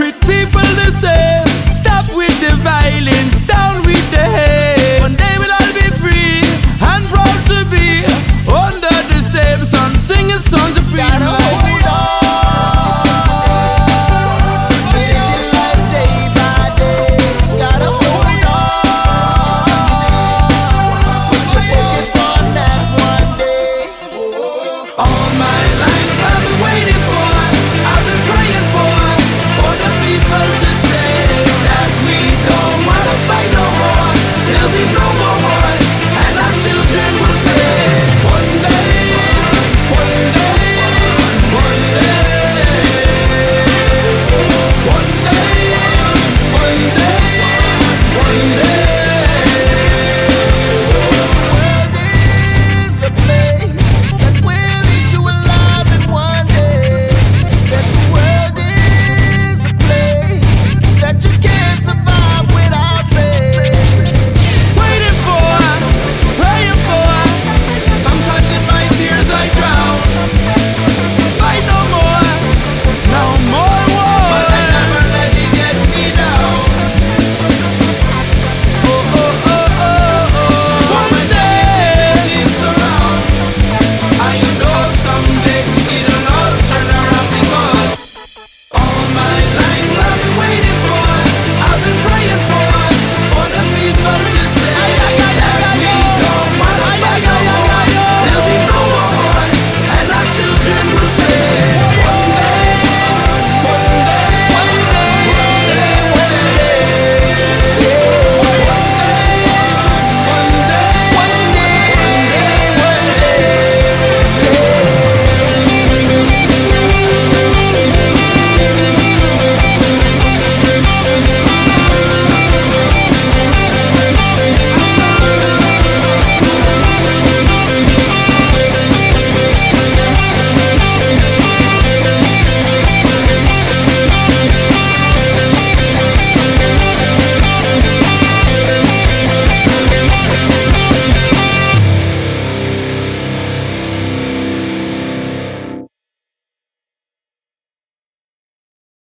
treat me